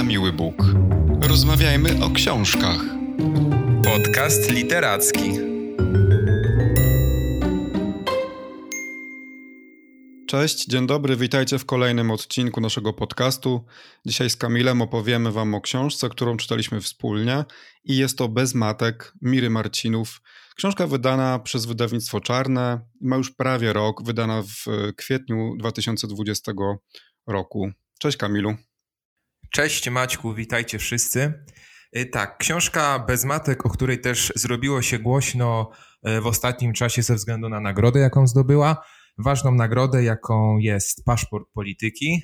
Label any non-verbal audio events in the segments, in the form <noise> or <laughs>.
na miły Bóg. Rozmawiajmy o książkach. Podcast literacki. Cześć, dzień dobry, witajcie w kolejnym odcinku naszego podcastu. Dzisiaj z Kamilem opowiemy Wam o książce, którą czytaliśmy wspólnie i jest to Bez Matek Miry Marcinów. Książka wydana przez wydawnictwo Czarne, ma już prawie rok, wydana w kwietniu 2020 roku. Cześć Kamilu. Cześć Maćku, witajcie wszyscy. Y, tak, książka Bez Matek, o której też zrobiło się głośno y, w ostatnim czasie ze względu na nagrodę, jaką zdobyła. Ważną nagrodę, jaką jest Paszport Polityki.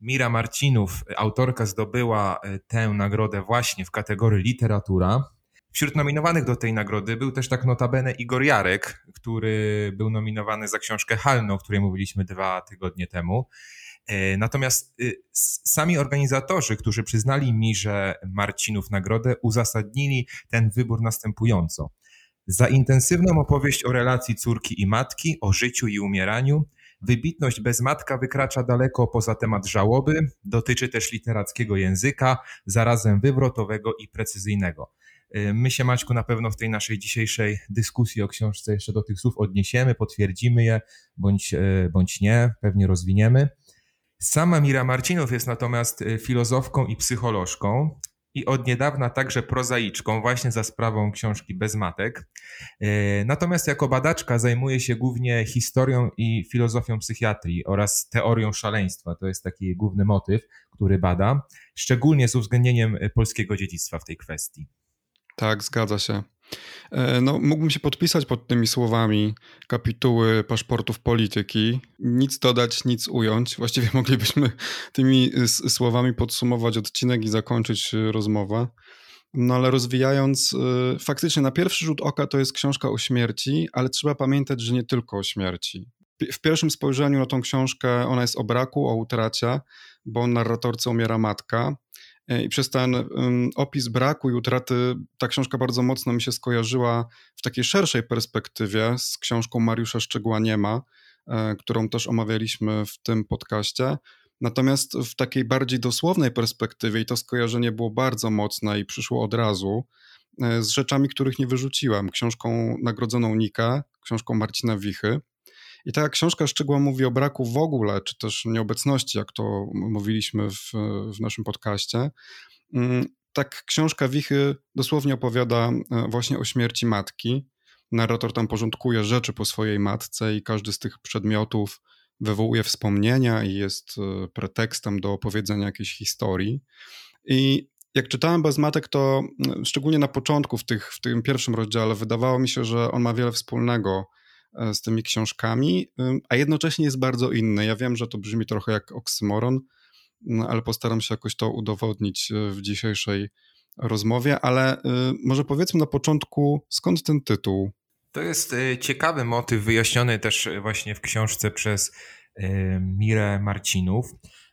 Mira Marcinów, autorka, zdobyła y, tę nagrodę właśnie w kategorii literatura. Wśród nominowanych do tej nagrody był też tak notabene Igor Jarek, który był nominowany za książkę Halno, o której mówiliśmy dwa tygodnie temu. E, natomiast y, sami organizatorzy, którzy przyznali mi, że Marcinów nagrodę, uzasadnili ten wybór następująco. Za intensywną opowieść o relacji córki i matki, o życiu i umieraniu, wybitność bez matka wykracza daleko poza temat żałoby, dotyczy też literackiego języka, zarazem wywrotowego i precyzyjnego. E, my się, Maćku, na pewno w tej naszej dzisiejszej dyskusji o książce jeszcze do tych słów odniesiemy, potwierdzimy je, bądź, e, bądź nie, pewnie rozwiniemy. Sama Mira Marcinow jest natomiast y, filozofką i psycholożką i od niedawna także prozaiczką, właśnie za sprawą książki Bez Matek. Y, natomiast jako badaczka zajmuje się głównie historią i filozofią psychiatrii oraz teorią szaleństwa. To jest taki główny motyw, który bada, szczególnie z uwzględnieniem y, polskiego dziedzictwa w tej kwestii. Tak, zgadza się. E, no, mógłbym się podpisać pod tymi słowami kapituły paszportów polityki. Nic dodać, nic ująć. Właściwie <laughs> moglibyśmy tymi słowami podsumować odcinek i zakończyć e, rozmowę. No ale rozwijając, e, faktycznie na pierwszy rzut oka to jest książka o śmierci, ale trzeba pamiętać, że nie tylko o śmierci. W pierwszym spojrzeniu na tą książkę ona jest o braku, o utracie, bo narratorce umiera matka. E, I przez ten opis braku i utraty ta książka bardzo mocno mi się skojarzyła w takiej szerszej perspektywie z książką Mariusza Szczegła Nie ma, e, którą też omawialiśmy w tym podcaście. Natomiast w takiej bardziej dosłownej perspektywie, i to skojarzenie było bardzo mocne i przyszło od razu, e, z rzeczami, których nie wyrzuciłem. Książką Nagrodzoną Nika, książką Marcina Wichy, i ta książka szczegóła mówi o braku w ogóle, czy też nieobecności, jak to mówiliśmy w, w naszym podcaście. Mm, tak książka Wichy dosłownie opowiada e, właśnie o śmierci matki. Narrator tam porządkuje rzeczy po swojej matce i każdy z tych przedmiotów wywołuje wspomnienia i jest e, pretekstem do opowiedzenia jakiejś historii. I jak czytałem Bez Matek, to szczególnie na początku, w, tych, w tym pierwszym rozdziale, wydawało mi się, że on ma wiele wspólnego z tymi książkami, a jednocześnie jest bardzo inny. Ja wiem, że to brzmi trochę jak oksymoron, no, ale postaram się jakoś to udowodnić e, w dzisiejszej rozmowie, ale y, może powiedzmy na początku, skąd ten tytuł? To jest e, ciekawy motyw, wyjaśniony też właśnie w książce przez Mirę Marcinów.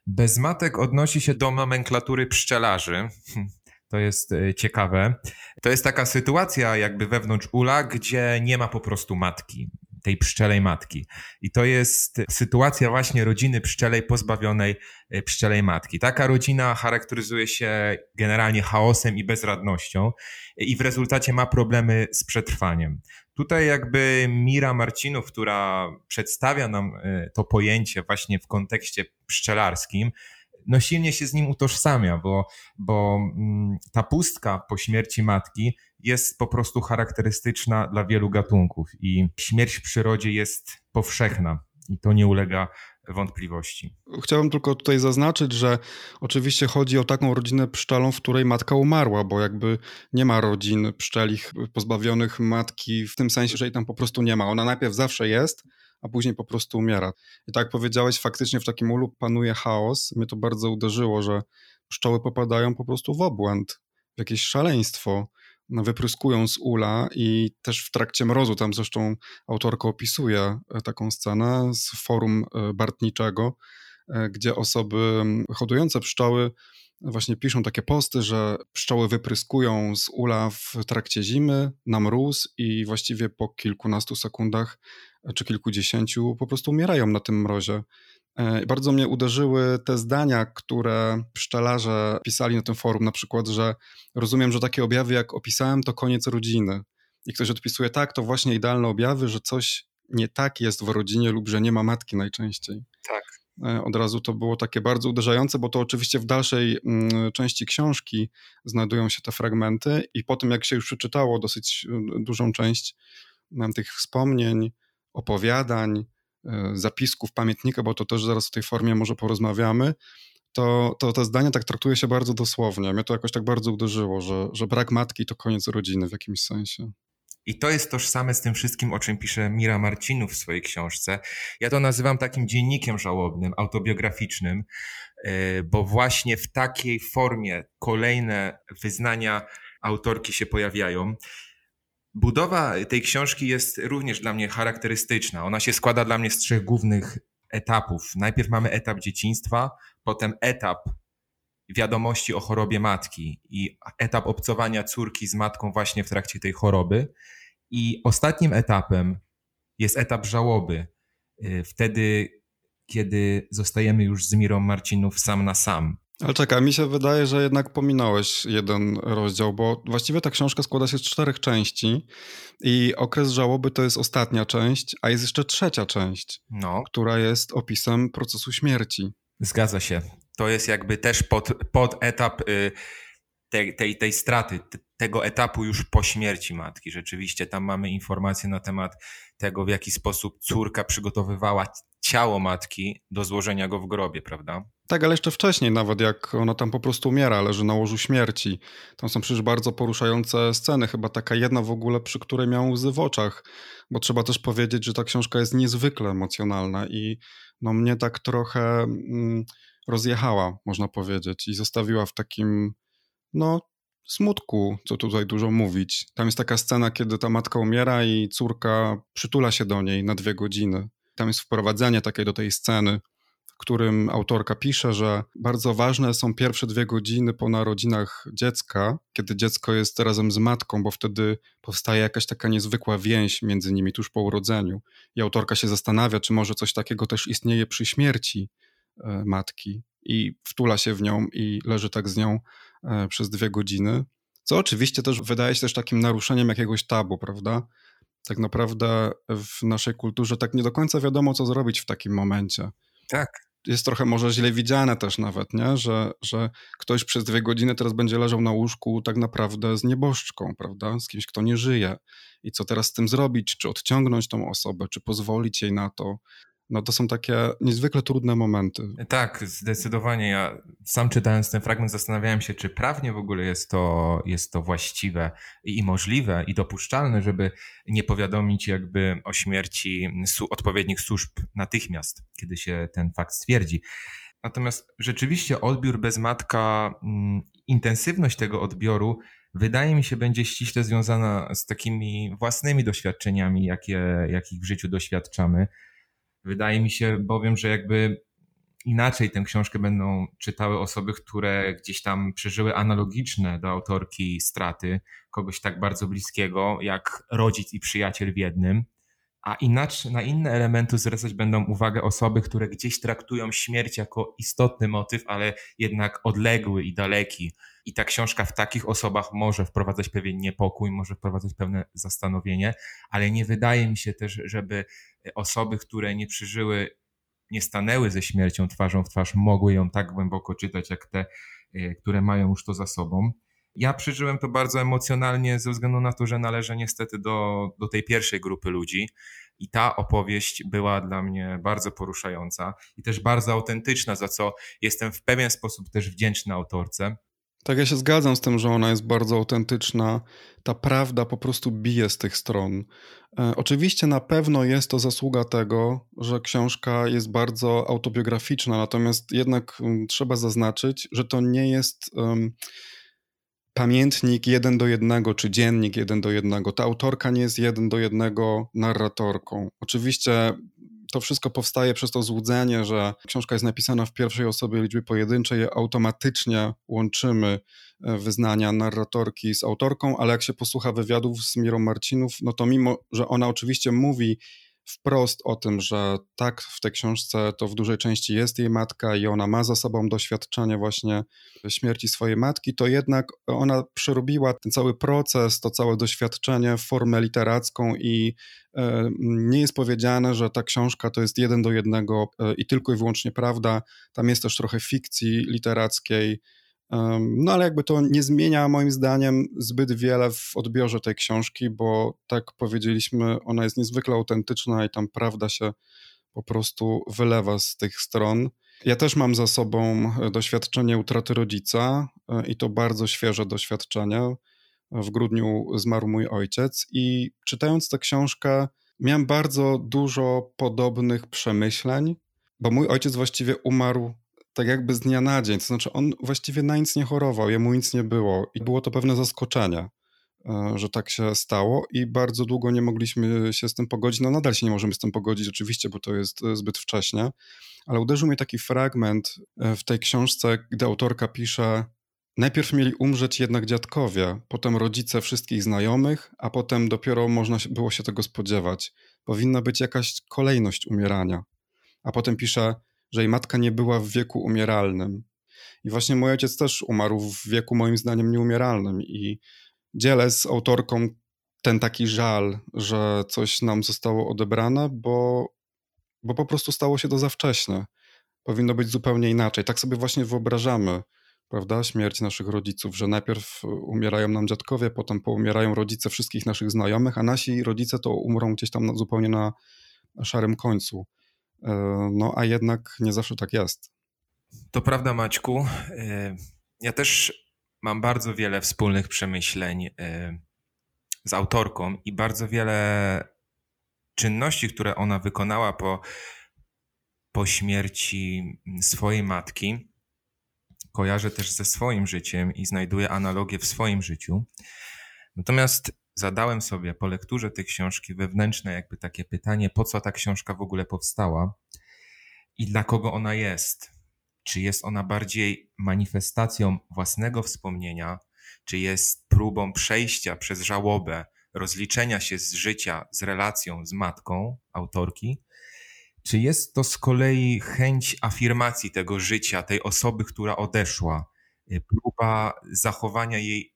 Bezmatek odnosi się do nomenklatury pszczelarzy. To jest ciekawe. To jest taka sytuacja jakby wewnątrz ula, gdzie nie ma po prostu matki tej pszczelej matki. I to jest sytuacja właśnie rodziny pszczelej pozbawionej e, pszczelej matki. Taka rodzina charakteryzuje się generalnie chaosem i bezradnością i w rezultacie ma problemy z przetrwaniem. Tutaj jakby Mira Marcinów, która przedstawia nam e, to pojęcie właśnie w kontekście pszczelarskim, no silnie się z nim utożsamia, bo, bo mm, ta pustka po śmierci matki jest po prostu charakterystyczna dla wielu gatunków i śmierć w przyrodzie jest powszechna i to nie ulega wątpliwości. Chciałbym tylko tutaj zaznaczyć, że oczywiście chodzi o taką rodzinę pszczelą, w której matka umarła, bo jakby nie ma rodzin pszczelich pozbawionych matki w tym sensie, że jej tam po prostu nie ma. Ona najpierw zawsze jest, a później po prostu umiera. I tak jak powiedziałeś, faktycznie w takim ulu panuje chaos. Mnie to bardzo uderzyło, że pszczoły popadają po prostu w obłęd, w jakieś szaleństwo wypryskują z ula i też w trakcie mrozu, tam zresztą autorka opisuje e, taką scenę z forum e, bartniczego, e, gdzie osoby hodujące pszczoły właśnie piszą takie posty, że pszczoły wypryskują z ula w trakcie zimy na mróz i właściwie po kilkunastu sekundach czy kilkudziesięciu po prostu umierają na tym mrozie. E, bardzo mnie uderzyły te zdania, które pszczelarze pisali na tym forum, na przykład, że rozumiem, że takie objawy jak opisałem to koniec rodziny. I ktoś odpisuje, tak, to właśnie idealne objawy, że coś nie tak jest w rodzinie lub że nie ma matki najczęściej. Tak. E, od razu to było takie bardzo uderzające, bo to oczywiście w dalszej mm, części książki znajdują się te fragmenty i po tym jak się już przeczytało dosyć e, dużą część tych wspomnień, opowiadań, e, zapisków, pamiętnika, bo to też zaraz w tej formie może porozmawiamy, to, to te zdania tak traktuje się bardzo dosłownie. Mnie to jakoś tak bardzo uderzyło, że, że brak matki to koniec rodziny w jakimś sensie. I to jest tożsame z tym wszystkim, o czym pisze Mira Marcinów w swojej książce. Ja to nazywam takim dziennikiem żałobnym, autobiograficznym, e, bo właśnie w takiej formie kolejne wyznania autorki się pojawiają. Budowa tej książki jest również dla mnie charakterystyczna. Ona się składa dla mnie z trzech głównych etapów. Najpierw mamy etap dzieciństwa, potem etap wiadomości o chorobie matki i etap obcowania córki z matką właśnie w trakcie tej choroby. I ostatnim etapem jest etap żałoby. Y, wtedy, kiedy zostajemy już z Mirą Marcinów sam na sam. Ale czekaj, mi się wydaje, że jednak pominąłeś jeden rozdział, bo właściwie ta książka składa się z czterech części i okres żałoby to jest ostatnia część, a jest jeszcze trzecia część, no. która jest opisem procesu śmierci. Zgadza się. To jest jakby też pod, pod etap y, tej, tej, tej straty, tego etapu już po śmierci matki. Rzeczywiście tam mamy informacje na temat tego, w jaki sposób córka przygotowywała ciało matki do złożenia go w grobie, prawda? Tak, ale jeszcze wcześniej, nawet jak ona tam po prostu umiera, leży na łożu śmierci. Tam są przecież bardzo poruszające sceny, chyba taka jedna w ogóle, przy której miał łzy w oczach, bo trzeba też powiedzieć, że ta książka jest niezwykle emocjonalna i no mnie tak trochę mm, rozjechała, można powiedzieć, i zostawiła w takim, no, smutku, co tutaj dużo mówić. Tam jest taka scena, kiedy ta matka umiera i córka przytula się do niej na dwie godziny. Tam jest wprowadzenie takie do tej sceny, w którym autorka pisze, że bardzo ważne są pierwsze dwie godziny po narodzinach dziecka, kiedy dziecko jest razem z matką, bo wtedy powstaje jakaś taka niezwykła więź między nimi tuż po urodzeniu. I autorka się zastanawia, czy może coś takiego też istnieje przy śmierci e, matki i wtula się w nią i leży tak z nią przez dwie godziny. Co oczywiście też wydaje się też takim naruszeniem jakiegoś tabu, prawda? tak naprawdę w naszej kulturze tak nie do końca wiadomo, co zrobić w takim momencie. Tak. Jest trochę może źle widziane też nawet, nie? Że, że ktoś przez dwie godziny teraz będzie leżał na łóżku tak naprawdę z nieboszczką, prawda? Z kimś, kto nie żyje. I co teraz z tym zrobić? Czy odciągnąć tą osobę, czy pozwolić jej na to? No to są takie niezwykle trudne momenty. Tak, zdecydowanie. Ja sam czytając ten fragment zastanawiałem się, czy prawnie w ogóle jest to, jest to właściwe i możliwe i dopuszczalne, żeby nie powiadomić jakby o śmierci odpowiednich służb natychmiast, kiedy się ten fakt stwierdzi. Natomiast rzeczywiście odbiór bez matka, mm, intensywność tego odbioru wydaje mi się będzie ściśle związana z takimi własnymi doświadczeniami, jakie, jakich w życiu doświadczamy. Wydaje mi się bowiem, że jakby inaczej tę książkę będą czytały osoby, które gdzieś tam przeżyły analogiczne do autorki straty kogoś tak bardzo bliskiego jak rodzic i przyjaciel w jednym. A inaczej, na inne elementy zwracać będą uwagę osoby, które gdzieś traktują śmierć jako istotny motyw, ale jednak odległy i daleki. I ta książka w takich osobach może wprowadzać pewien niepokój, może wprowadzać pewne zastanowienie, ale nie wydaje mi się też, żeby osoby, które nie przeżyły, nie stanęły ze śmiercią twarzą w twarz, mogły ją tak głęboko czytać, jak te, e, które mają już to za sobą. Ja przeżyłem to bardzo emocjonalnie ze względu na to, że należę niestety do, do tej pierwszej grupy ludzi. I ta opowieść była dla mnie bardzo poruszająca i też bardzo autentyczna, za co jestem w pewien sposób też wdzięczny autorce. Tak, ja się zgadzam z tym, że ona jest bardzo autentyczna. Ta prawda po prostu bije z tych stron. E, oczywiście na pewno jest to zasługa tego, że książka jest bardzo autobiograficzna, natomiast jednak um, trzeba zaznaczyć, że to nie jest. Um, pamiętnik jeden do jednego, czy dziennik jeden do jednego. Ta autorka nie jest jeden do jednego narratorką. Oczywiście to wszystko powstaje przez to złudzenie, że książka jest napisana w pierwszej osobie liczby pojedynczej, automatycznie łączymy e, wyznania narratorki z autorką, ale jak się posłucha wywiadów z Mirą Marcinów, no to mimo, że ona oczywiście mówi wprost o tym, że tak w tej książce to w dużej części jest jej matka i ona ma za sobą doświadczenie właśnie śmierci swojej matki, to jednak ona przerobiła ten cały proces, to całe doświadczenie w formę literacką i e, nie jest powiedziane, że ta książka to jest jeden do jednego e, i tylko i wyłącznie prawda. Tam jest też trochę fikcji literackiej, no ale jakby to nie zmienia moim zdaniem zbyt wiele w odbiorze tej książki, bo tak powiedzieliśmy, ona jest niezwykle autentyczna i tam prawda się po prostu wylewa z tych stron. Ja też mam za sobą e, doświadczenie utraty rodzica e, i to bardzo świeże doświadczenie. W grudniu zmarł mój ojciec i czytając tę książkę miałem bardzo dużo podobnych przemyśleń, bo mój ojciec właściwie umarł tak jakby z dnia na dzień. To znaczy, on właściwie na nic nie chorował, jemu nic nie było i było to pewne zaskoczenie, e, że tak się stało i bardzo długo nie mogliśmy się z tym pogodzić. No nadal się nie możemy z tym pogodzić, oczywiście, bo to jest e, zbyt wcześnie, ale uderzył mnie taki fragment e, w tej książce, gdy autorka pisze. Najpierw mieli umrzeć jednak dziadkowie, potem rodzice wszystkich znajomych, a potem dopiero można było się tego spodziewać. Powinna być jakaś kolejność umierania. A potem pisze, że jej matka nie była w wieku umieralnym. I właśnie mój ojciec też umarł w wieku moim zdaniem nieumieralnym i dzielę z autorką ten taki żal, że coś nam zostało odebrane, bo, bo po prostu stało się to za wcześnie. Powinno być zupełnie inaczej. Tak sobie właśnie wyobrażamy, prawda, śmierć naszych rodziców, że najpierw umierają nam dziadkowie, potem poumierają rodzice wszystkich naszych znajomych, a nasi rodzice to umrą gdzieś tam zupełnie na szarym końcu. E, no a jednak nie zawsze tak jest. To prawda, Maćku. E, ja też mam bardzo wiele wspólnych przemyśleń e, z autorką i bardzo wiele czynności, które ona wykonała po, po śmierci swojej matki, kojarzę też ze swoim życiem i znajduję analogię w swoim życiu. Natomiast zadałem sobie po lekturze tej książki wewnętrzne jakby takie pytanie, po co ta książka w ogóle powstała i dla kogo ona jest. Czy jest ona bardziej manifestacją własnego wspomnienia, czy jest próbą przejścia przez żałobę, rozliczenia się z życia, z relacją z matką autorki, czy jest to z kolei chęć afirmacji tego życia, tej osoby, która odeszła, próba zachowania jej,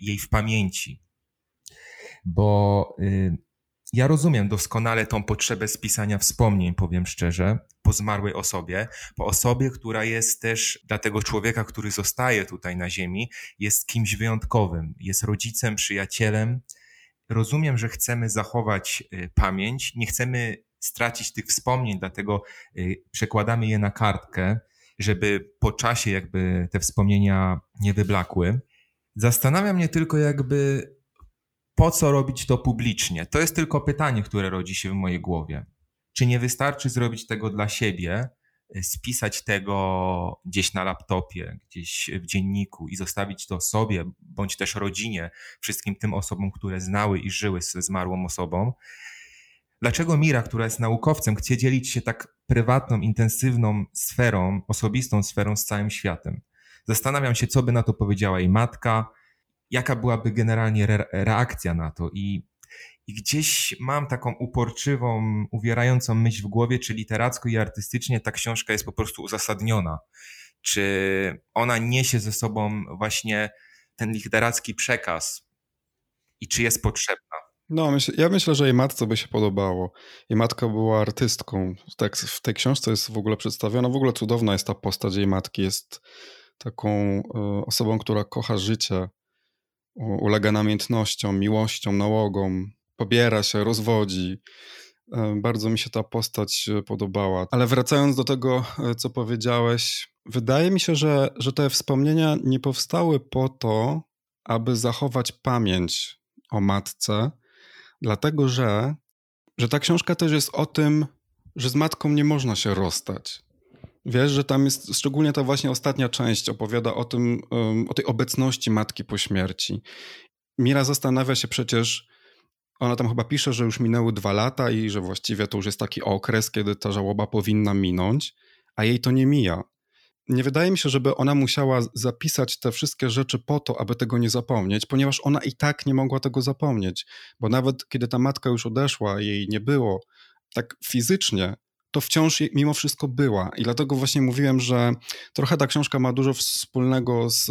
jej w pamięci, bo y, ja rozumiem doskonale tą potrzebę spisania wspomnień, powiem szczerze, po zmarłej osobie, po osobie, która jest też dla tego człowieka, który zostaje tutaj na Ziemi, jest kimś wyjątkowym, jest rodzicem, przyjacielem. Rozumiem, że chcemy zachować y, pamięć, nie chcemy stracić tych wspomnień, dlatego y, przekładamy je na kartkę, żeby po czasie jakby te wspomnienia nie wyblakły. Zastanawia mnie tylko jakby po co robić to publicznie? To jest tylko pytanie, które rodzi się w mojej głowie. Czy nie wystarczy zrobić tego dla siebie, y, spisać tego gdzieś na laptopie, gdzieś w dzienniku i zostawić to sobie, bądź też rodzinie, wszystkim tym osobom, które znały i żyły ze zmarłą osobą? Dlaczego Mira, która jest naukowcem, chce dzielić się tak prywatną, intensywną sferą, osobistą sferą z całym światem? Zastanawiam się, co by na to powiedziała jej matka, jaka byłaby generalnie re reakcja na to. I, I gdzieś mam taką uporczywą, uwierającą myśl w głowie, czy literacko i artystycznie ta książka jest po prostu uzasadniona. Czy ona niesie ze sobą właśnie ten literacki przekaz i czy jest potrzebna. No, myśl, ja myślę, że jej matce by się podobało. Jej matka była artystką. Tak, w tej książce jest w ogóle przedstawiona. W ogóle cudowna jest ta postać jej matki. Jest taką y, osobą, która kocha życie, ulega namiętnościom, miłościom, nałogom, pobiera się, rozwodzi. E, bardzo mi się ta postać e, podobała. Ale wracając do tego, e, co powiedziałeś, wydaje mi się, że, że te wspomnienia nie powstały po to, aby zachować pamięć o matce, dlatego że, że ta książka też jest o tym, że z matką nie można się rozstać. Wiesz, że tam jest szczególnie ta właśnie ostatnia część opowiada o tym, o tej obecności matki po śmierci. Mira zastanawia się przecież, ona tam chyba pisze, że już minęły dwa lata i że właściwie to już jest taki okres, kiedy ta żałoba powinna minąć, a jej to nie mija. Nie wydaje mi się, żeby ona musiała zapisać te wszystkie rzeczy po to, aby tego nie zapomnieć, ponieważ ona i tak nie mogła tego zapomnieć, bo nawet kiedy ta matka już odeszła, jej nie było, tak fizycznie, to wciąż mimo wszystko była. I dlatego właśnie mówiłem, że trochę ta książka ma dużo wspólnego z,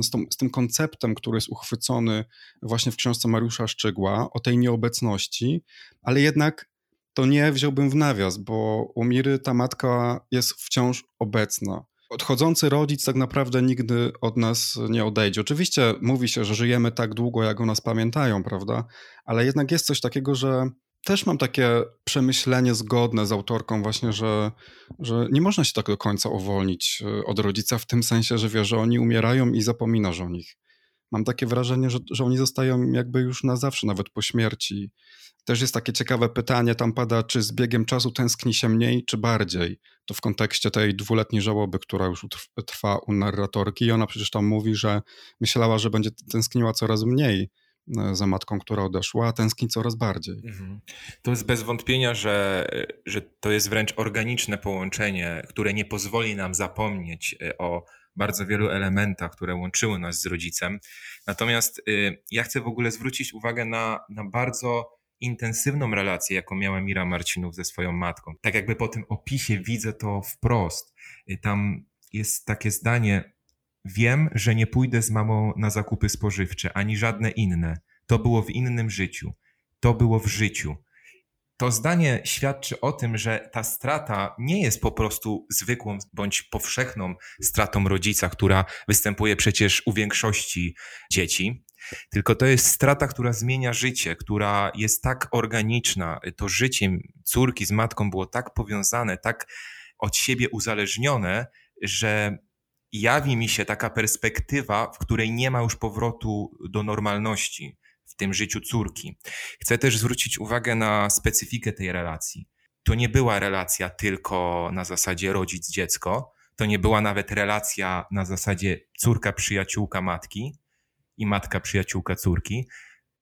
z, tą, z, tym konceptem, który jest uchwycony właśnie w książce Mariusza Szczygła o tej nieobecności, ale jednak to nie wziąłbym w nawias, bo u Miry ta matka jest wciąż obecna. Odchodzący rodzic tak naprawdę nigdy od nas nie odejdzie. Oczywiście mówi się, że żyjemy tak długo, jak o nas pamiętają, prawda? Ale jednak jest coś takiego, że też mam takie przemyślenie zgodne z autorką właśnie, że, że nie można się tak do końca uwolnić e, od rodzica w tym sensie, że wie, że oni umierają i zapominasz o nich. Mam takie wrażenie, że, że oni zostają jakby już na zawsze, nawet po śmierci. Też jest takie ciekawe pytanie, tam pada, czy z biegiem czasu tęskni się mniej, czy bardziej? To w kontekście tej dwuletniej żałoby, która już trwa u narratorki i ona przecież tam mówi, że myślała, że będzie tęskniła coraz mniej za matką, która odeszła, a tęskni coraz bardziej. Mhm. To jest bez wątpienia, że, że to jest wręcz organiczne połączenie, które nie pozwoli nam zapomnieć e, o bardzo wielu elementach, które łączyły nas z rodzicem. Natomiast e, ja chcę w ogóle zwrócić uwagę na, na bardzo intensywną relację, jaką miała Mira Marcinów ze swoją matką. Tak jakby po tym opisie widzę to wprost. Tam jest takie zdanie, Wiem, że nie pójdę z mamą na zakupy spożywcze, ani żadne inne. To było w innym życiu. To było w życiu. To zdanie świadczy o tym, że ta strata nie jest po prostu zwykłą bądź powszechną stratą rodzica, która występuje przecież u większości dzieci, tylko to jest strata, która zmienia życie, która jest tak organiczna. To życie córki z matką było tak powiązane, tak od siebie uzależnione, że jawi mi się taka perspektywa, w której nie ma już powrotu do normalności w tym życiu córki. Chcę też zwrócić uwagę na specyfikę tej relacji. To nie była relacja tylko na zasadzie rodzic-dziecko, to nie była nawet relacja na zasadzie córka-przyjaciółka matki i matka-przyjaciółka córki.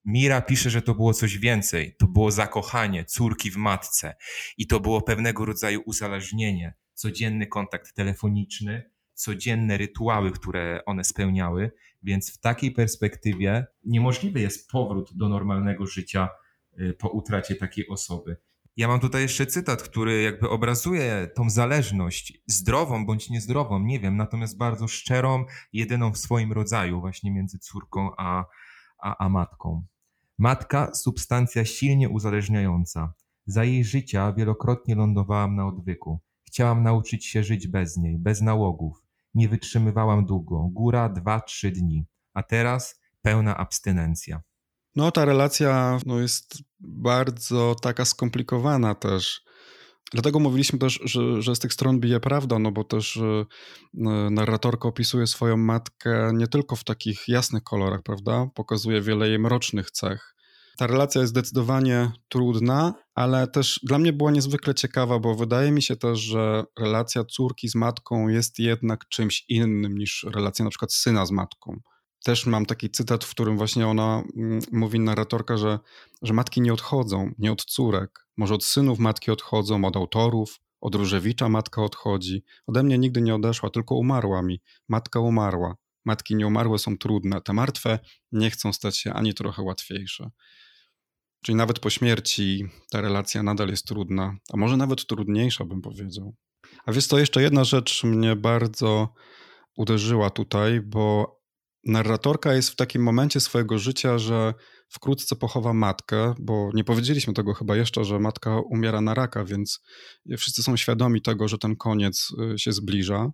Mira pisze, że to było coś więcej. To było zakochanie córki w matce i to było pewnego rodzaju uzależnienie, codzienny kontakt telefoniczny, codzienne rytuały, które one spełniały, więc w takiej perspektywie niemożliwy jest powrót do normalnego życia y, po utracie takiej osoby. Ja mam tutaj jeszcze cytat, który jakby obrazuje tą zależność, zdrową bądź niezdrową, nie wiem, natomiast bardzo szczerą, jedyną w swoim rodzaju, właśnie między córką a, a, a matką. Matka, substancja silnie uzależniająca. Za jej życia wielokrotnie lądowałam na odwyku. Chciałam nauczyć się żyć bez niej, bez nałogów. Nie wytrzymywałam długo, góra dwa, trzy dni, a teraz pełna abstynencja. No, ta relacja no, jest bardzo taka skomplikowana też. Dlatego mówiliśmy też, że, że z tych stron bije prawda, no bo też y, narratorka opisuje swoją matkę nie tylko w takich jasnych kolorach, prawda? Pokazuje wiele jej mrocznych cech. Ta relacja jest zdecydowanie trudna, ale też dla mnie była niezwykle ciekawa, bo wydaje mi się też, że relacja córki z matką jest jednak czymś innym niż relacja na przykład syna z matką. Też mam taki cytat, w którym właśnie ona mm, mówi, narratorka, że, że matki nie odchodzą, nie od córek. Może od synów matki odchodzą, od autorów, od Różewicza matka odchodzi. Ode mnie nigdy nie odeszła, tylko umarła mi. Matka umarła. Matki nieumarłe są trudne, te martwe nie chcą stać się ani trochę łatwiejsze. Czyli nawet po śmierci ta relacja nadal jest trudna, a może nawet trudniejsza, bym powiedział. A wiesz, to jeszcze jedna rzecz mnie bardzo uderzyła tutaj, bo narratorka jest w takim momencie swojego życia, że wkrótce pochowa matkę, bo nie powiedzieliśmy tego chyba jeszcze, że matka umiera na raka, więc wszyscy są świadomi tego, że ten koniec y, się zbliża.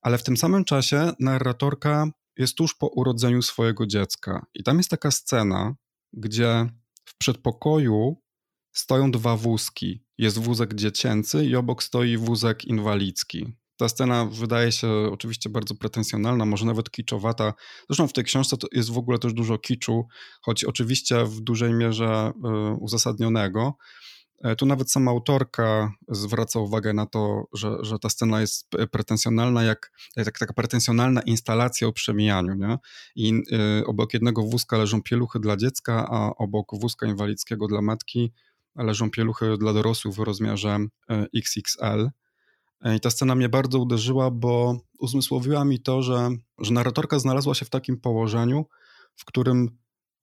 Ale w tym samym czasie narratorka jest tuż po urodzeniu swojego dziecka. I tam jest taka scena, gdzie w przedpokoju stoją dwa wózki. Jest wózek dziecięcy i obok stoi wózek inwalidzki. Ta scena wydaje się oczywiście bardzo pretensjonalna, może nawet kiczowata. Zresztą w tej książce jest w ogóle też dużo kiczu, choć oczywiście w dużej mierze y, uzasadnionego. E, tu nawet sama autorka zwraca uwagę na to, że, że ta scena jest pretensjonalna, jak, jak taka pretensjonalna instalacja o przemijaniu. Nie? I y, obok jednego wózka leżą pieluchy dla dziecka, a obok wózka inwalidzkiego dla matki leżą pieluchy dla dorosłych w rozmiarze e, XXL. I ta scena mnie bardzo uderzyła, bo uzmysłowiła mi to, że, że narratorka znalazła się w takim położeniu, w którym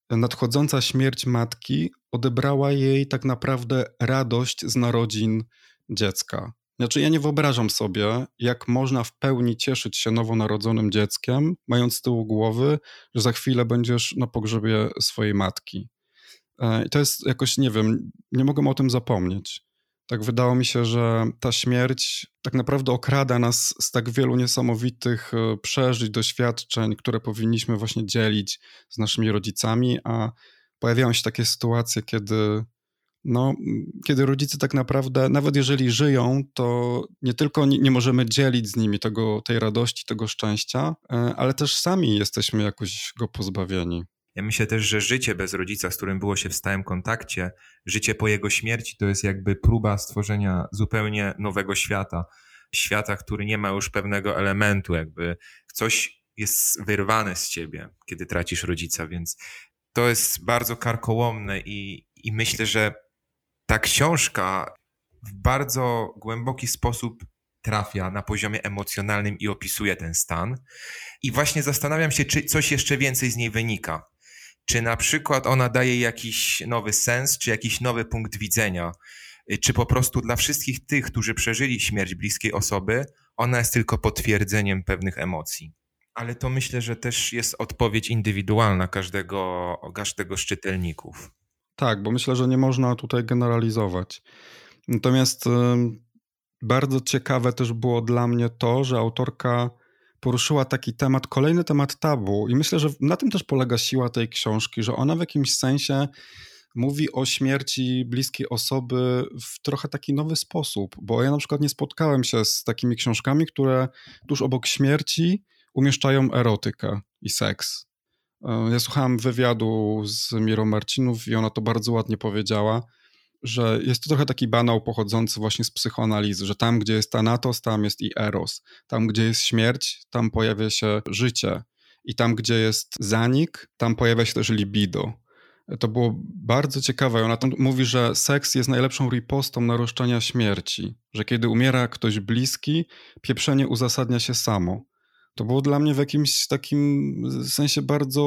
nadchodząca śmierć matki odebrała jej tak naprawdę radość z narodzin dziecka. Znaczy, ja nie wyobrażam sobie, jak można w pełni cieszyć się nowonarodzonym dzieckiem, mając z tyłu głowy, że za chwilę będziesz na pogrzebie swojej matki. E, I to jest jakoś, nie wiem, nie mogę o tym zapomnieć. Tak wydało mi się, że ta śmierć tak naprawdę okrada nas z tak wielu niesamowitych e, przeżyć, doświadczeń, które powinniśmy właśnie dzielić z naszymi rodzicami, a pojawiają się takie sytuacje, kiedy no, kiedy rodzice tak naprawdę, nawet jeżeli żyją, to nie tylko nie, możemy dzielić z nimi tego, tej radości, tego szczęścia, e, ale też sami jesteśmy jakoś go pozbawieni. Ja myślę też, że życie bez rodzica, z którym było się w stałym kontakcie, życie po jego śmierci, to jest jakby próba stworzenia zupełnie nowego świata. Świata, który nie ma już pewnego elementu, jakby coś jest wyrwane z ciebie, kiedy tracisz rodzica, więc to jest bardzo karkołomne i, i myślę, że ta książka w bardzo głęboki sposób trafia na poziomie emocjonalnym i opisuje ten stan. I właśnie zastanawiam się, czy coś jeszcze więcej z niej wynika. Czy na przykład ona daje jakiś nowy sens, czy jakiś nowy punkt widzenia, czy po prostu dla wszystkich tych, którzy przeżyli śmierć bliskiej osoby, ona jest tylko potwierdzeniem pewnych emocji. Ale to myślę, że też jest odpowiedź indywidualna każdego, każdego z czytelników. Tak, bo myślę, że nie można tutaj generalizować. Natomiast bardzo ciekawe też było dla mnie to, że autorka poruszyła taki temat, kolejny temat tabu, i myślę, że na tym też polega siła tej książki, że ona w jakimś sensie mówi o śmierci bliskiej osoby w trochę taki nowy sposób, bo ja na przykład nie spotkałem się z takimi książkami, które tuż obok śmierci umieszczają erotykę i seks. E, ja słuchałem wywiadu z Mirą Marcinów i ona to bardzo ładnie powiedziała, że jest to trochę taki banał pochodzący właśnie z psychoanalizy, że tam, gdzie jest Thanatos, tam jest i Eros. Tam, gdzie jest śmierć, tam pojawia się życie. I tam, gdzie jest zanik, tam pojawia się też libido. To było bardzo ciekawe. Ona tam mówi, że seks jest najlepszą ripostą naroszczenia śmierci. Że kiedy umiera ktoś bliski, pieprzenie uzasadnia się samo to było dla mnie w jakimś takim sensie bardzo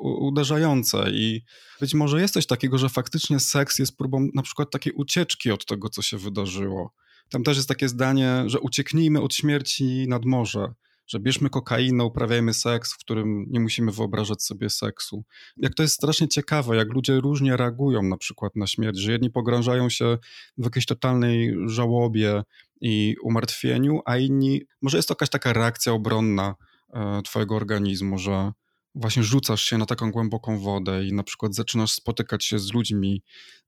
uderzające i być może jest coś takiego, że faktycznie seks jest próbą na przykład takiej ucieczki od tego, co się wydarzyło. Tam też jest takie zdanie, że ucieknijmy od śmierci nad morze, że bierzmy kokainę, uprawiajmy seks, w którym nie musimy wyobrażać sobie seksu. Jak to jest strasznie ciekawe, jak ludzie różnie reagują na przykład na śmierć, że jedni pogrążają się w jakiejś totalnej żałobie, i umartwieniu, a inni, może jest to jakaś taka reakcja obronna e, twojego organizmu, że właśnie rzucasz się na taką głęboką wodę i na przykład zaczynasz spotykać się z ludźmi,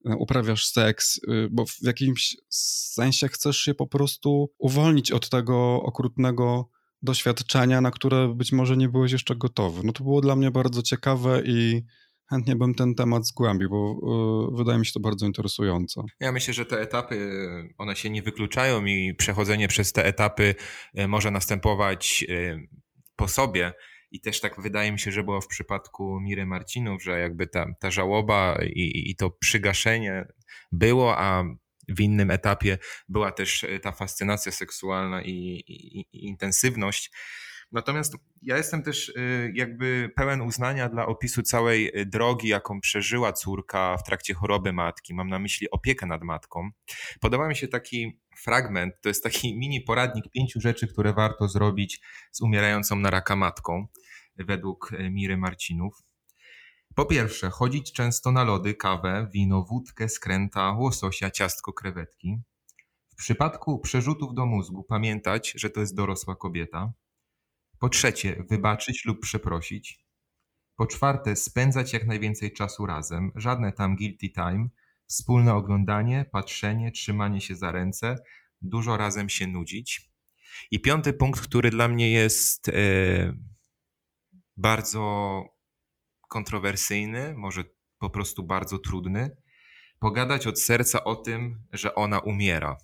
e, uprawiasz seks, y, bo w jakimś sensie chcesz się po prostu uwolnić od tego okrutnego doświadczenia, na które być może nie byłeś jeszcze gotowy. No to było dla mnie bardzo ciekawe i chętnie bym ten temat zgłębił, bo y, wydaje mi się to bardzo interesujące. Ja myślę, że te etapy, one się nie wykluczają i przechodzenie przez te etapy y, może następować y, po sobie. I też tak wydaje mi się, że było w przypadku Miry Marcinów, że jakby ta, ta żałoba i, i to przygaszenie było, a w innym etapie była też ta fascynacja seksualna i, i, i intensywność. Natomiast ja jestem też y, jakby pełen uznania dla opisu całej y, drogi, jaką przeżyła córka w trakcie choroby matki. Mam na myśli opiekę nad matką. Podoba mi się taki fragment, to jest taki mini poradnik pięciu rzeczy, które warto zrobić z umierającą na raka matką, według Miry Marcinów. Po pierwsze, chodzić często na lody, kawę, wino, wódkę, skręta, łososia, ciastko, krewetki. W przypadku przerzutów do mózgu pamiętać, że to jest dorosła kobieta. Po trzecie, wybaczyć lub przeprosić. Po czwarte, spędzać jak najwięcej czasu razem, żadne tam guilty time, wspólne oglądanie, patrzenie, trzymanie się za ręce, dużo razem się nudzić. I piąty punkt, który dla mnie jest e, bardzo kontrowersyjny, może po prostu bardzo trudny, pogadać od serca o tym, że ona umiera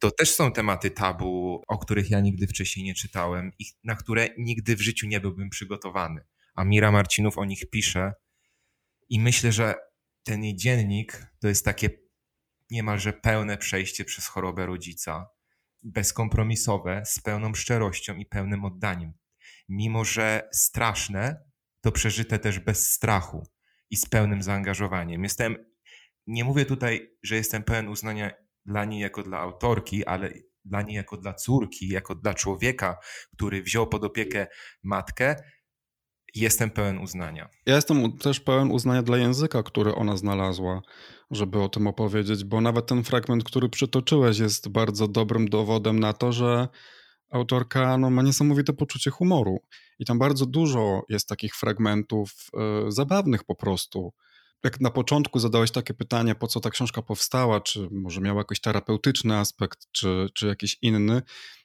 to też są tematy tabu, o których ja nigdy wcześniej nie czytałem i na które nigdy w życiu nie byłbym przygotowany. A Mira Marcinów o nich pisze i myślę, że ten jej dziennik to jest takie niemalże pełne przejście przez chorobę rodzica, bezkompromisowe, z pełną szczerością i pełnym oddaniem. Mimo, że straszne, to przeżyte też bez strachu i z pełnym zaangażowaniem. Jestem, nie mówię tutaj, że jestem pełen uznania dla niej jako dla autorki, ale dla niej jako dla córki, jako dla człowieka, który wziął pod opiekę matkę, jestem pełen uznania. Ja jestem też pełen uznania dla języka, który ona znalazła, żeby o tym opowiedzieć, bo nawet ten fragment, który przytoczyłeś, jest bardzo dobrym dowodem na to, że autorka no, ma niesamowite poczucie humoru. I tam bardzo dużo jest takich fragmentów y, zabawnych po prostu. Jak na początku zadałeś takie pytanie, po co ta książka powstała, czy może miała jakiś terapeutyczny aspekt, czy, czy jakiś inny,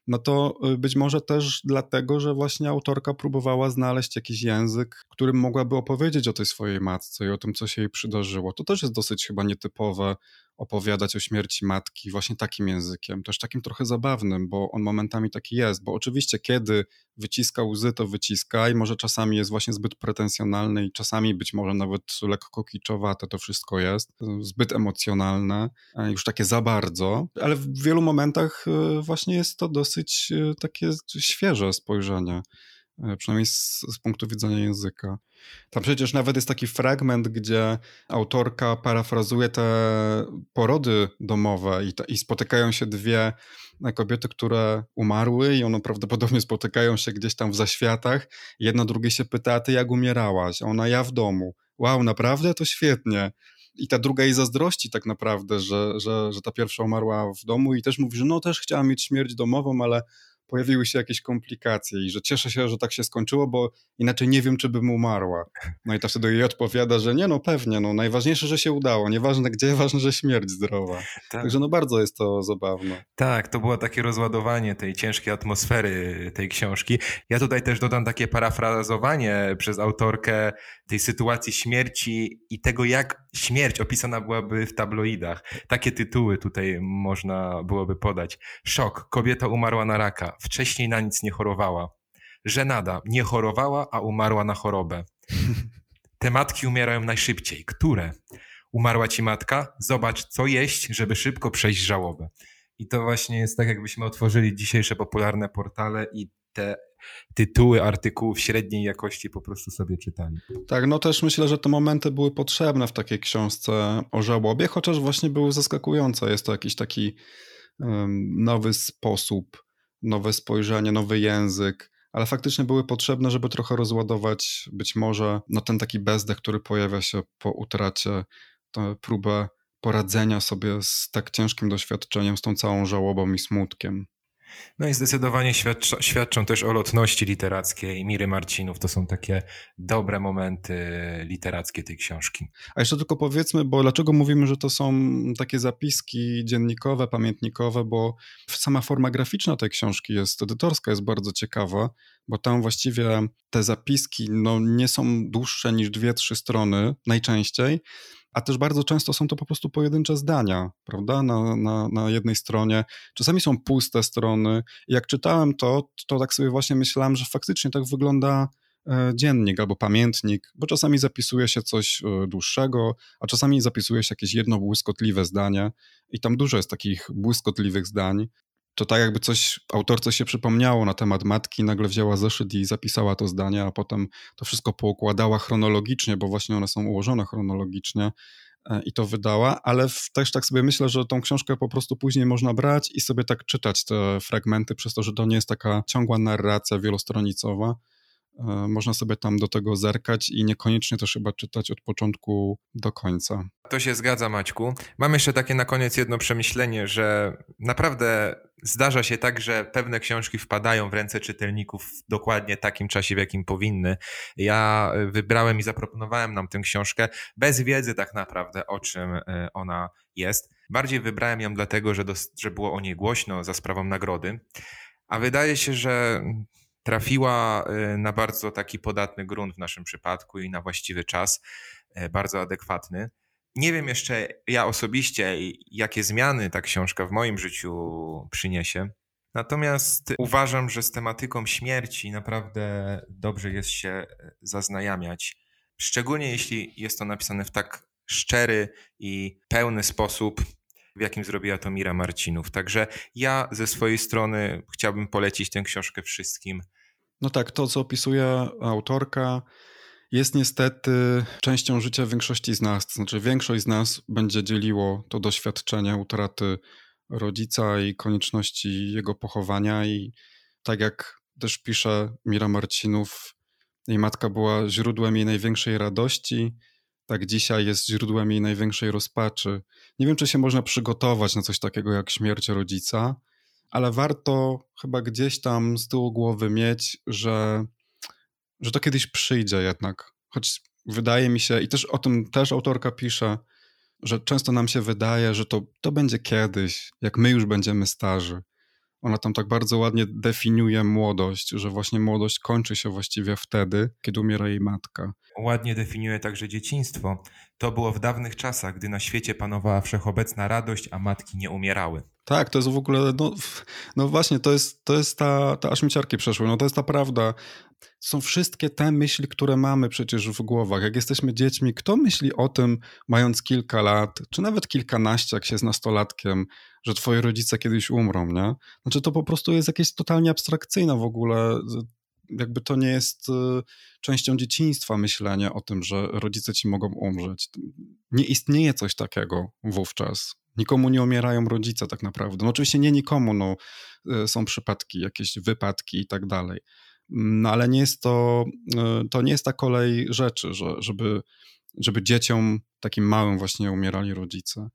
no to y, być może też dlatego, że właśnie autorka próbowała znaleźć jakiś język, którym mogłaby opowiedzieć o tej swojej matce i o tym, co się jej przydarzyło. To też jest dosyć chyba nietypowe opowiadać o śmierci matki właśnie takim językiem, też takim trochę zabawnym, bo on momentami taki jest, bo oczywiście kiedy wyciska łzy, to wyciska i może czasami jest właśnie zbyt pretensjonalny i czasami być może nawet lekko kiczowate to wszystko jest, zbyt emocjonalne, już takie za bardzo, ale w wielu momentach y, właśnie jest to dosyć y, takie świeże spojrzenie. E, przynajmniej z, z, punktu widzenia języka. Tam przecież nawet jest taki fragment, gdzie autorka parafrazuje te porody domowe i, i spotykają się dwie kobiety, które umarły i one prawdopodobnie spotykają się gdzieś tam w zaświatach. Jedna drugiej się pyta, ty jak umierałaś? A ona, ja w domu. Wow, naprawdę? To świetnie. I ta druga jej zazdrości tak naprawdę, że, że, że ta pierwsza umarła w domu i też mówi, że no też chciała mieć śmierć domową, ale pojawiły się jakieś komplikacje i że cieszę się, że tak się skończyło, bo inaczej nie wiem, czy bym umarła. No i ta wtedy jej odpowiada, że nie, no pewnie, no najważniejsze, że się udało, nieważne gdzie, <laughs> ważne, że śmierć zdrowa. Tak. Także no bardzo jest to zabawne. Tak, to było takie rozładowanie tej ciężkiej atmosfery tej książki. Ja tutaj też dodam takie parafrazowanie przez autorkę tej sytuacji śmierci i tego, jak śmierć opisana byłaby w tabloidach. Takie tytuły tutaj można byłoby podać. Szok, kobieta umarła na raka wcześniej na nic nie chorowała. Żenada, nie chorowała, a umarła na chorobę. <laughs> Te matki umierają najszybciej. Które? Umarła ci matka? Zobacz, co jeść, żeby szybko przejść żałobę. I to właśnie jest tak, jakbyśmy otworzyli dzisiejsze popularne portale i te tytuły artykułów średniej jakości po prostu sobie czytali. Tak, no też myślę, że te momenty były potrzebne w takiej książce o żałobie, chociaż właśnie były zaskakujące. Jest to jakiś taki um, nowy sposób nowe spojrzenie, nowy język, ale faktycznie były potrzebne, żeby trochę rozładować być może no, ten taki bezdech, który pojawia się po utracie, tę próbę poradzenia sobie z tak ciężkim doświadczeniem, z tą całą żałobą i smutkiem. No i zdecydowanie świadczą, świadczą też o lotności literackiej Miry Marcinów. To są takie dobre momenty literackie tej książki. A jeszcze tylko powiedzmy, bo dlaczego mówimy, że to są takie zapiski dziennikowe, pamiętnikowe, bo sama forma graficzna tej książki jest, edytorska jest bardzo ciekawa, bo tam właściwie te zapiski no, nie są dłuższe niż dwie, trzy strony najczęściej, a też bardzo często są to po prostu pojedyncze zdania, prawda, na, na, na jednej stronie. Czasami są puste strony. Jak czytałem to, to tak sobie właśnie myślałem, że faktycznie tak wygląda e, dziennik albo pamiętnik, bo czasami zapisuje się coś e, dłuższego, a czasami zapisuje się jakieś jedno błyskotliwe zdanie i tam dużo jest takich błyskotliwych zdań to tak jakby coś autorce się przypomniało na temat matki, nagle wzięła zeszyt i zapisała to zdanie, a potem to wszystko poukładała chronologicznie, bo właśnie one są ułożone chronologicznie e, i to wydała, ale też tak sobie myślę, że tą książkę po prostu później można brać i sobie tak czytać te fragmenty, przez to, że to nie jest taka ciągła narracja wielostronicowa, można sobie tam do tego zerkać i niekoniecznie też chyba czytać od początku do końca. To się zgadza, Maćku. Mam jeszcze takie na koniec jedno przemyślenie, że naprawdę zdarza się tak, że pewne książki wpadają w ręce czytelników w dokładnie takim czasie, w jakim powinny. Ja wybrałem i zaproponowałem nam tę książkę bez wiedzy tak naprawdę, o czym e, ona jest. Bardziej wybrałem ją dlatego, że, że było o niej głośno za sprawą nagrody. A wydaje się, że trafiła y, na bardzo taki podatny grunt w naszym przypadku i na właściwy czas, y, bardzo adekwatny. Nie wiem jeszcze ja osobiście, jakie zmiany ta książka w moim życiu przyniesie. Natomiast uważam, że z tematyką śmierci naprawdę dobrze jest się zaznajamiać. Szczególnie jeśli jest to napisane w tak szczery i pełny sposób, w jakim zrobiła to Mira Marcinów. Także ja ze swojej strony chciałbym polecić tę książkę wszystkim. No tak, to co opisuje autorka jest niestety częścią życia większości z nas. Znaczy, większość z nas będzie dzieliło to doświadczenie utraty rodzica i konieczności jego pochowania. I tak jak też pisze Mira Marcinów, jej matka była źródłem jej największej radości, tak dzisiaj jest źródłem jej największej rozpaczy. Nie wiem, czy się można przygotować na coś takiego jak śmierć rodzica, ale warto chyba gdzieś tam z tyłu głowy mieć, że, że to kiedyś przyjdzie jednak. Choć wydaje mi się, i też o tym też autorka pisze, że często nam się wydaje, że to, to będzie kiedyś, jak my już będziemy starzy. Ona tam tak bardzo ładnie definiuje młodość, że właśnie młodość kończy się właściwie wtedy, kiedy umiera jej matka. Ładnie definiuje także dzieciństwo. To było w dawnych czasach, gdy na świecie panowała wszechobecna radość, a matki nie umierały. Tak, to jest w ogóle, no, no właśnie, to jest, to jest ta, ta aż mi ciarki przeszły, no to jest ta prawda. Są wszystkie te myśli, które mamy przecież w głowach. Jak jesteśmy dziećmi, kto myśli o tym, mając kilka lat, czy nawet kilkanaście, jak się jest nastolatkiem, że twoi rodzice kiedyś umrą, nie? Znaczy to po prostu jest jakieś totalnie abstrakcyjne w ogóle, jakby to nie jest y, częścią dzieciństwa myślenie o tym, że rodzice ci mogą umrzeć. Nie istnieje coś takiego wówczas. Nikomu nie umierają rodzice tak naprawdę. No oczywiście nie nikomu, no, y, są przypadki, jakieś wypadki i tak dalej. No ale nie jest to, y, to nie jest ta kolej rzeczy, że, żeby, żeby dzieciom takim małym właśnie umierali rodzice.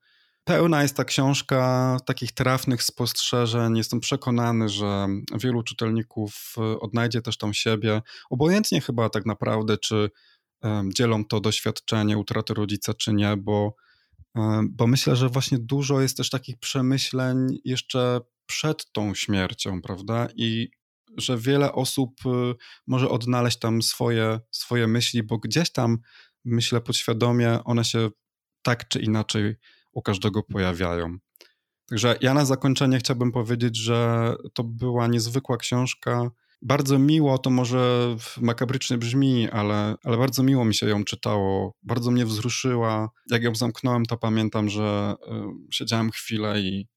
Pełna jest ta książka takich trafnych spostrzeżeń. Jestem przekonany, że wielu czytelników y, odnajdzie też tam siebie, obojętnie chyba tak naprawdę, czy dzielą to doświadczenie utraty rodzica, czy nie, bo E, bo myślę, że właśnie dużo jest też takich przemyśleń jeszcze przed tą śmiercią, prawda? I że wiele osób y, może odnaleźć tam swoje, swoje myśli, bo gdzieś tam, myślę podświadomie, one się tak czy inaczej u każdego pojawiają. Także ja na zakończenie chciałbym powiedzieć, że to była niezwykła książka, bardzo miło, to może makabrycznie brzmi, ale, ale bardzo miło mi się ją czytało. Bardzo mnie wzruszyła. Jak ją zamknąłem, to pamiętam, że y, siedziałem chwilę i,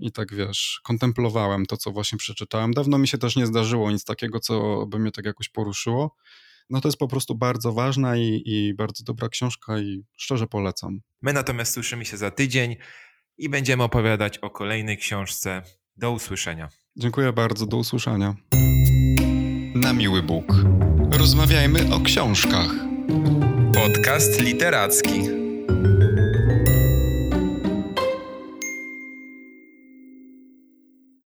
i tak wiesz, kontemplowałem to, co właśnie przeczytałem. Dawno mi się też nie zdarzyło nic takiego, co by mnie tak jakoś poruszyło. No to jest po prostu bardzo ważna i, i bardzo dobra książka i szczerze polecam. My natomiast słyszymy się za tydzień i będziemy opowiadać o kolejnej książce. Do usłyszenia. Dziękuję bardzo, do usłyszenia na miły Bóg. Rozmawiajmy o książkach. Podcast literacki.